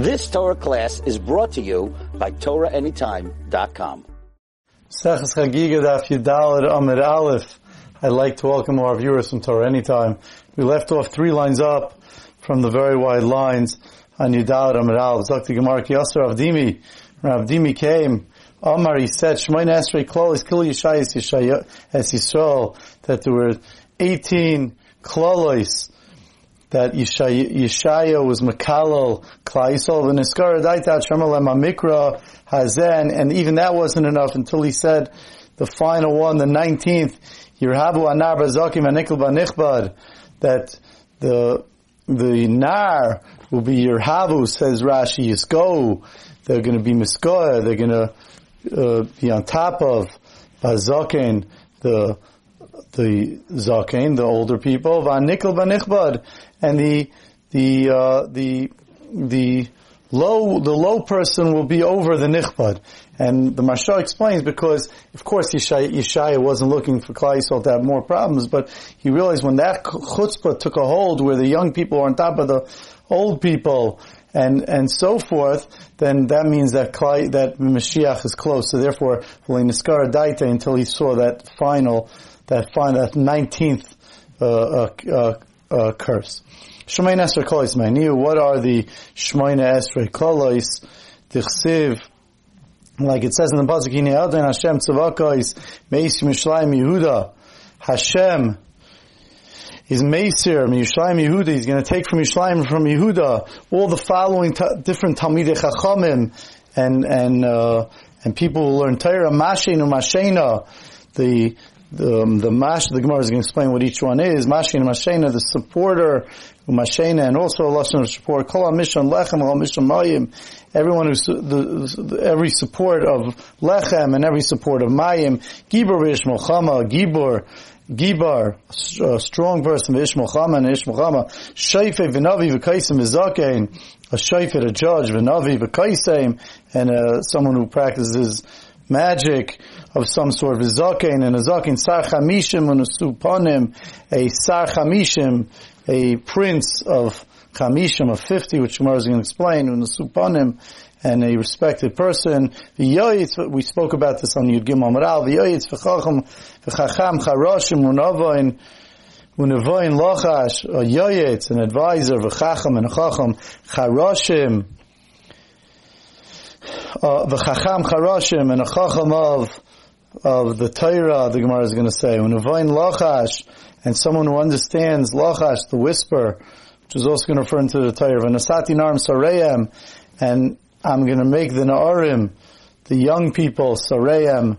This Torah class is brought to you by TorahAnytime.com. I'd like to welcome our viewers from Torah Anytime. We left off three lines up from the very wide lines on Yudalad Amid Aleph. Zakti Gemara Kiyasar Avdimi. Avdimi came. Amar, he said, Shemayin Esrei Klolis Kil Yishayis Es Yisrael, that there were 18 Klolis that Yeshaya was Makalal, Klaisol, and Iskara Daitat Shemalem Amikra Hazen, and even that wasn't enough until he said the final one, the 19th, Yerhabu Anar Bazakim Anikl Banichbad, that the, the Nar will be Yerhabu, says Rashi, Yisgo, they're going to be Miskoya, they're to uh, be on top of Bazakin, the the zaken, the older people, v'anikol v'nichbad, and the the uh, the the low the low person will be over the nichbad. And the Marsha explains because, of course, Yeshaya, Yeshaya wasn't looking for Klai to have more problems, but he realized when that chutzpah took a hold, where the young people are on top of the old people, and and so forth, then that means that Klai, that Mashiach is close. So therefore, until he saw that final that final that nineteenth uh, uh, uh, uh curse. Shemayin Esrei Kolos Ma'aniu. What are the Shemayin Esrei Kolos? Tichsiv. Like it says in the pasuk, "Hine Elden Hashem Tzavakos Meis Mishlayim Yehuda." Hashem is Meisir, Yishlayim Yehuda. He's going to take from Yishlayim from Yehuda all the following different Talmidei Chachamim and and uh, and people will learn Torah. Mashin Mashena, the um, the mash the Gemara is going to explain what each one is. Mashin Mashena, the supporter, Mashena, and also a lesson of support. Kol Mishon Lechem, Kol Mishon Mayim. Everyone who's the, the, every support of Lechem and every support of Mayim. Gibor Ishmael Chama, Gibor. Gibar, a strong person, Ishmael Chama and Ishmael Chama, Shaife Vinavi V'Kaisim Izakein, a Shaife, a judge, Vinavi V'Kaisim, and uh, someone who practices magic of some sort, v'zaken, and a zaken, sar chamishim, and a supanim, a sar chamishim, a prince of chamishim, of 50, which Gemara is going to explain, and and a respected person. We spoke about this on Yud Gimel Moral, v'yoyitz v'chacham, v'chacham charashim, unavoin, unavoin lochash, a yoyitz, an advisor, v'chacham, and a chacham, charashim, uh, the Chacham Charashim and a Chacham of of the Torah, the Gemara is going to say, when Lachash, and someone who understands Lachash, the whisper, which is also going to refer into the Torah, Vanasati Narm Sarayim, and I'm going to make the Na'arim, the young people, Sarayim,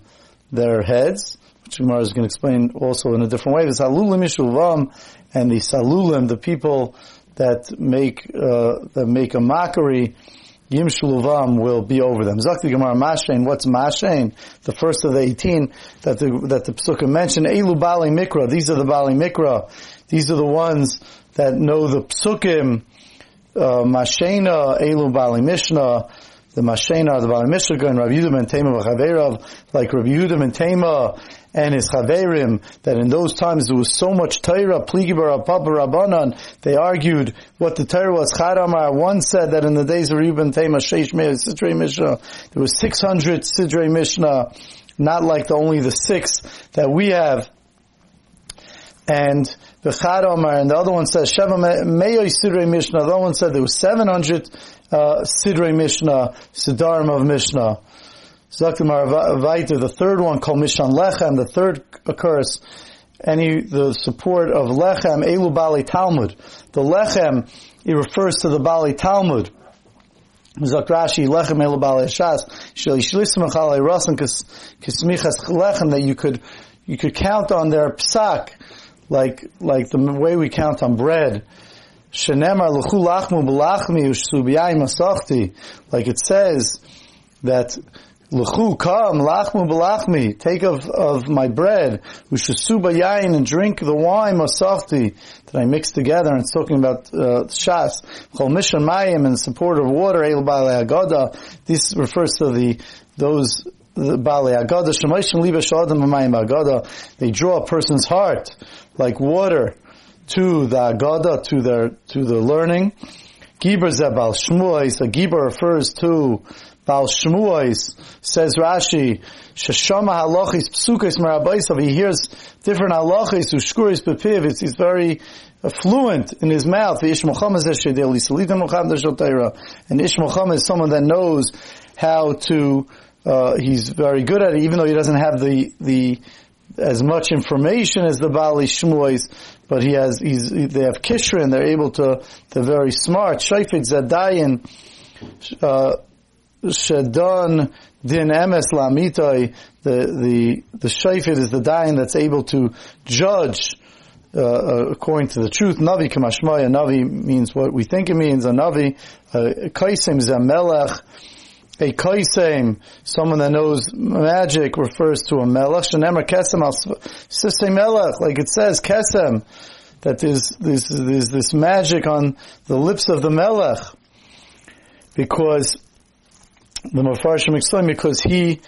their heads, which Gemara is going to explain also in a different way. The Salulim Ishuvam, and the Salulim, the people that make, uh, that make a mockery, Yim Shuluvam will be over them. Zakti Gemara Mashain, what's Mashain? The first of the 18 that the, that the Psukkah mentioned, Elu Bali Mikra, these are the Bali Mikra. These are the ones that know the Psukkim, uh, Mashena, Elu Bali Mishnah, the Mashena, the Bali Mishnah, and Rabbi Yehuda ben Tema like Rabbi Yehuda ben Tema, and his chaverim that in those times there was so much Torah, pligibar papa rabbanan. They argued what the Torah was. Charamar once said that in the days of Reuben Tema Sheish Meir Sidrei Mishnah there was 600 Sidrei Mishnah, not like the only the six that we have. And the Charamar and the other one says Sheva Meir Sidrei Mishnah. The other one said there was 700 uh, Sidrei Mishnah, Siddharim of Mishnah. Zaktimar Vaita, the third one called Mishan Lechem, the third occurs any the support of Lechem Elu Bali Talmud. The Lechem it refers to the Bali Talmud. Zakrashi Lechem Elu Bali Shas Shalishlisim Achalei Rasan Kismichas Lechem that you could you could count on their psak like like the way we count on bread. Shenemar L'chu Lachmu B'Lachmi Ushsubiyai Masachti like it says that L'chu, come, lachmu b'lachmi, take of, of my bread, u'shesuba yain, and drink the wine, masachti, that I mix together, and it's talking about, uh, shas, chol mishan mayim, and support of water, el bale agada, this refers to the, those, the bale agada, shemayshim liba shadam mayim agada, they draw a person's heart, like water, to the agada, to their, to the learning, Giber Zebal Shmuais, a Giber refers to Bal Shmuais, says Rashi, Shashama halachis psukis marabaisav, he hears different halachis, ushkuris bepiv, it's, he's very fluent in his mouth. And Ish Muhammad is someone that knows how to, uh, he's very good at it, even though he doesn't have the, the, as much information as the Bali Shmuais, but he has, he's, they have Kishrin, they're able to, they're very smart. Shaifit Zadayan, uh, Shadon Din Emes Lamitai, the, the, the Shaifit is the Dayan that's able to judge uh, uh, according to the truth. Navi kamashmaya. Navi means what we think it means. A Navi, uh, Kaisim Zamelech. A Kaisem, someone that knows magic, refers to a Melech. Shenemar Kesem al Sisei Melech, like it says, Kesem, that there's, there's, there's this magic on the lips of the Melech. Because the Mepharshim explain because he,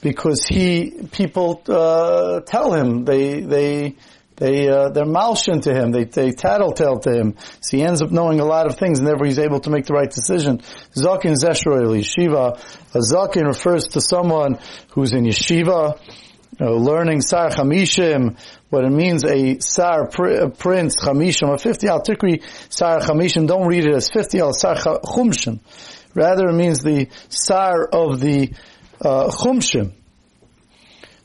because he, people, uh, tell him, they, they, they, uh, they're malshin to him. They, they tattletale to him. So he ends up knowing a lot of things and therefore he's able to make the right decision. Zakin Zeshroel Yeshiva. A Zakin refers to someone who's in Yeshiva, uh, learning Sar Chamishim, what it means a Sar pr- Prince Chamishim, a 50 al Tikri Sar Chamishim, don't read it as 50 al Sar Chumshim. Rather it means the Sar of the uh, Chumshim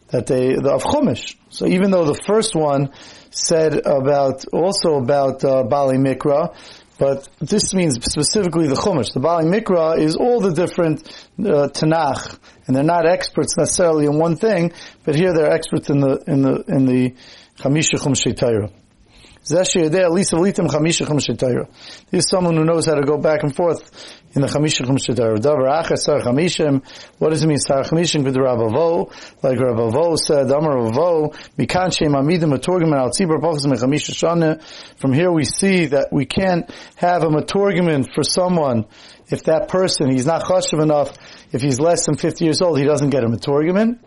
that they the, of Chumash. So even though the first one said about also about uh, Bali Mikra, but this means specifically the Chumash. The Bali Mikra is all the different uh, Tanakh, and they're not experts necessarily in one thing, but here they're experts in the in the in the Chamisha Chumshei Torah. This is someone who knows how to go back and forth in the Chamisha Chumshei Torah. Davar Achas Sar Chamishim. What does it mean Sar Chamishim? With Rabavo, like Rabavo said, Amar Rabavo, Mikan Shem Amidim Matorgim Al Tzibur Pachas Mechamisha Shana. From here we see that we can't have a Matorgiman for someone if that person, he's not chashiv enough, if he's less than 50 years old, he doesn't get a Matorgiman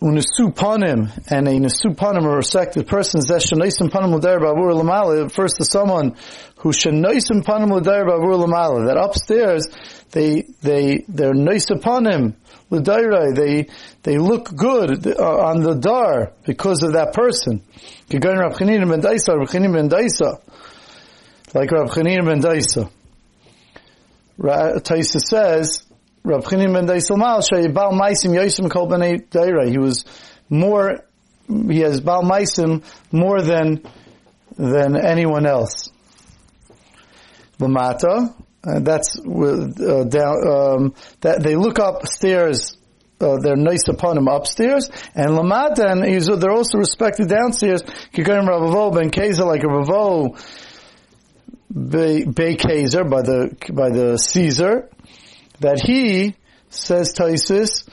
unesu panim and a nesu panim a resected person zeshanaisim panim l'dair bavur lamala refers to someone who shanaisim panim l'dair bavur lamala that upstairs they they they're nice panim l'daira they they look good uh, on the dar because of that person. Kigan Rab Chanina ben Daisa, Rab Chanina ben Daisa, like Rab Chanina ben Daisa. Taisa says Rav Chinim ben Daisalmal, Bal Maisim Yosim Kol B'nei Daira. He was more, he has Bal Maisim more than, than anyone else. Lamata, uh, that's uh, down, um, that they look upstairs uh, they're nice upon him upstairs, and Lamata, and they're also respected downstairs. Kikarim Ravavo ben Keza, like Bay, Bay Kazer by the by the Caesar, that he says Taisis,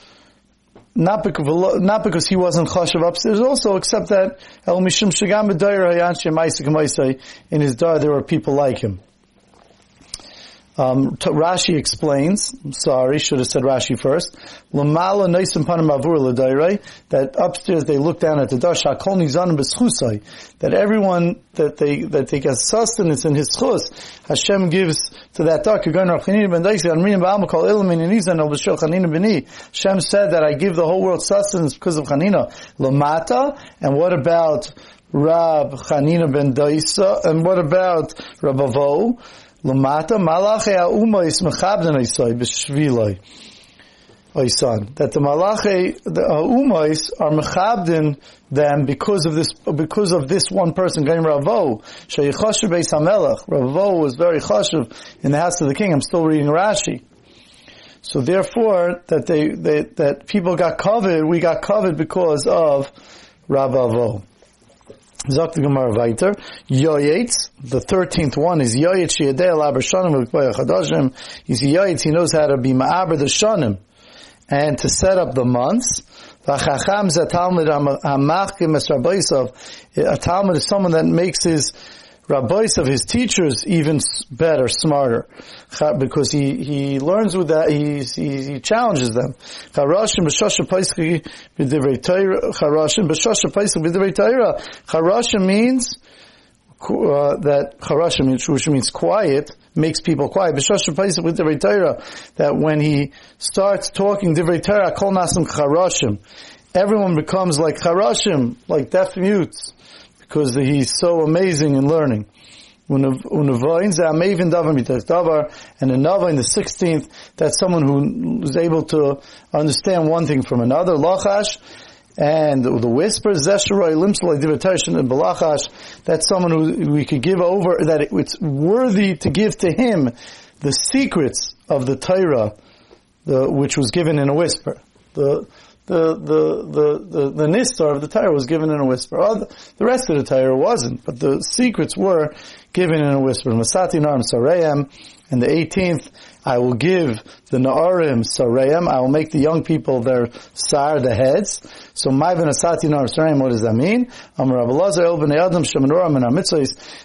not because, not because he wasn't chashav upstairs also, except that El Mishum Shagam in his dar there were people like him. Um, Rashi explains, I'm sorry, should have said Rashi first, Lamala that upstairs they look down at the Dash, that everyone, that they, that they get sustenance in his chus, Hashem gives to that Rav Ben Hashem said that I give the whole world sustenance because of Chanina. Lamata, and what about Rab Chanina Ben Daisa, and what about Rab Avo? Lamata malache ha'umais mechabden isai b'shvilai. Oisan. That the malache, the umais are mechabden them because of this, because of this one person, Gaim Ravo, Sheychoshev Beis HaMelech. Ravo was very choshev in the house of the king. I'm still reading Rashi. So therefore, that they, they, that people got covered, we got covered because of Ravavo. Zok the Gemara. Yoyetz, the thirteenth one is Yoyetz Sheyadei Alaber Shanim Chadashim. He's Yoyetz, he knows how to be Ma'aber the Shanim and to set up the months. V'chacham ze Talmud hamachkim es Rabbeisov. A Talmud is someone that makes his rabbis of his teachers even better, smarter, because he, he learns with that, he, he, he challenges them. Charashim b'shosha paischi b'divrei Torah, charashim b'shosha paischi b'divrei. Charashim means uh, that charashim, which means quiet, makes people quiet. B'shosh with the Torah, that when he starts talking divrei Torah, kol nasim charashim, everyone becomes like charashim, like deaf mutes, because he's so amazing in learning. And a Nava in the 16th, that's someone who is able to understand one thing from another. Lachash, and the whisper, Zesharoy Limsalai Divitation and Balachash, that's someone who we could give over, that it's worthy to give to him the secrets of the Torah, the, which was given in a whisper. The, the, the, the, the, the Nistar of the Torah was given in a whisper. The rest of the Torah wasn't, but the secrets were given in a whisper. Masati Naram Sarayam, and the 18th, I will give the Na'arim Sarayam, I will make the young people their Sar, the heads. So, Maivan Asati Na'arim Sarayam, what does that mean?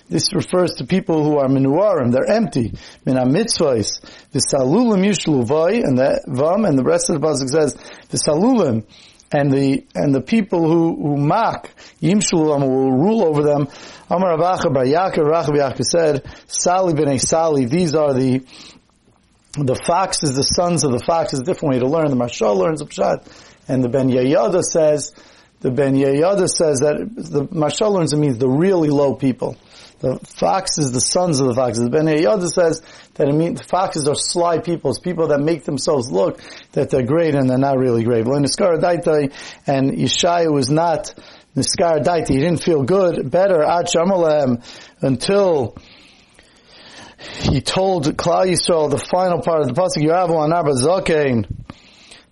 This refers to people who are Menuarim, they're empty. Min Mitzvahs. The Salulim Yushlu Vai, and the Vam, and the rest of the Pasuk says, the Salulim, and the and the people who, who mock Yimshulam will rule over them. Amar Abacha said, Sali b'nei Sali, these are the the foxes, the sons of the foxes, different way to learn. The Mashal learns a pshat, and the Ben Yehoyada says, the Ben Yehoyada says that the Mashal learns it means the really low people. The foxes, the sons of the foxes. Ben Yehoyada says that it means the foxes are sly people, people that make themselves look that they're great and they're not really great. And Yeshaya was not Niskar Daiti. he didn't feel good, better, until he told Klal Yisrael, the final part of the pasuk, Yeravu Anar Zakein,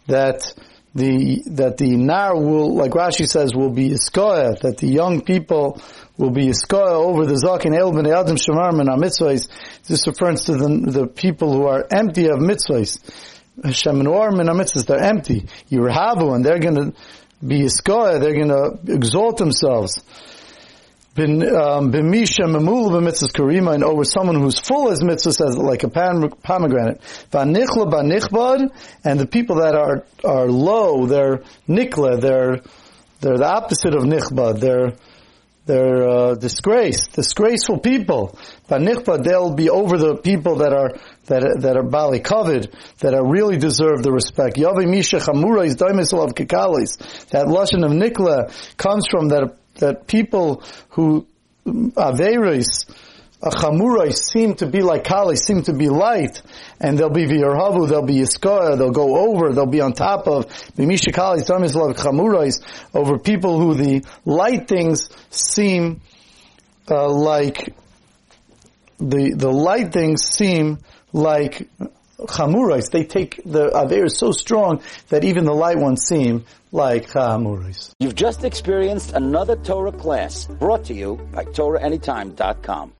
that the that the nar will, like Rashi says, will be iskoya, that the young people will be iskoya over the zaken el b'nei adam shemar and mitzvahs. This refers to the, the people who are empty of mitzvahs. Shemenuar min mitzvahs, they're empty. Yirahavu, and they're going to be iskoya, they're going to exalt themselves b'misha memula b'mitzvahs karima, and over someone who's full as mitzvahs as like a pomegranate. V'anichla b'nichbad, and the people that are are low, they're nikla, they're they're the opposite of nichbad, they're they're uh, disgraced, disgraceful people. V'nichbad, they'll be over the people that are that that are bali covered, that are really deserve the respect. Yavi misha chamura is daimisol of kikalis. That lashon of nikla comes from that that people who averis chamurai seem to be like kali, seem to be light, and they'll be v'yarhavu, they'll be yiskaya, they'll go over, they'll be on top of b'misha kali, like chamurais, over people who the light things seem uh, like the the light things seem like chamurais. They take the aver so strong that even the light ones seem like uh, chamurais. You've just experienced another Torah class brought to you by TorahAnytime.com.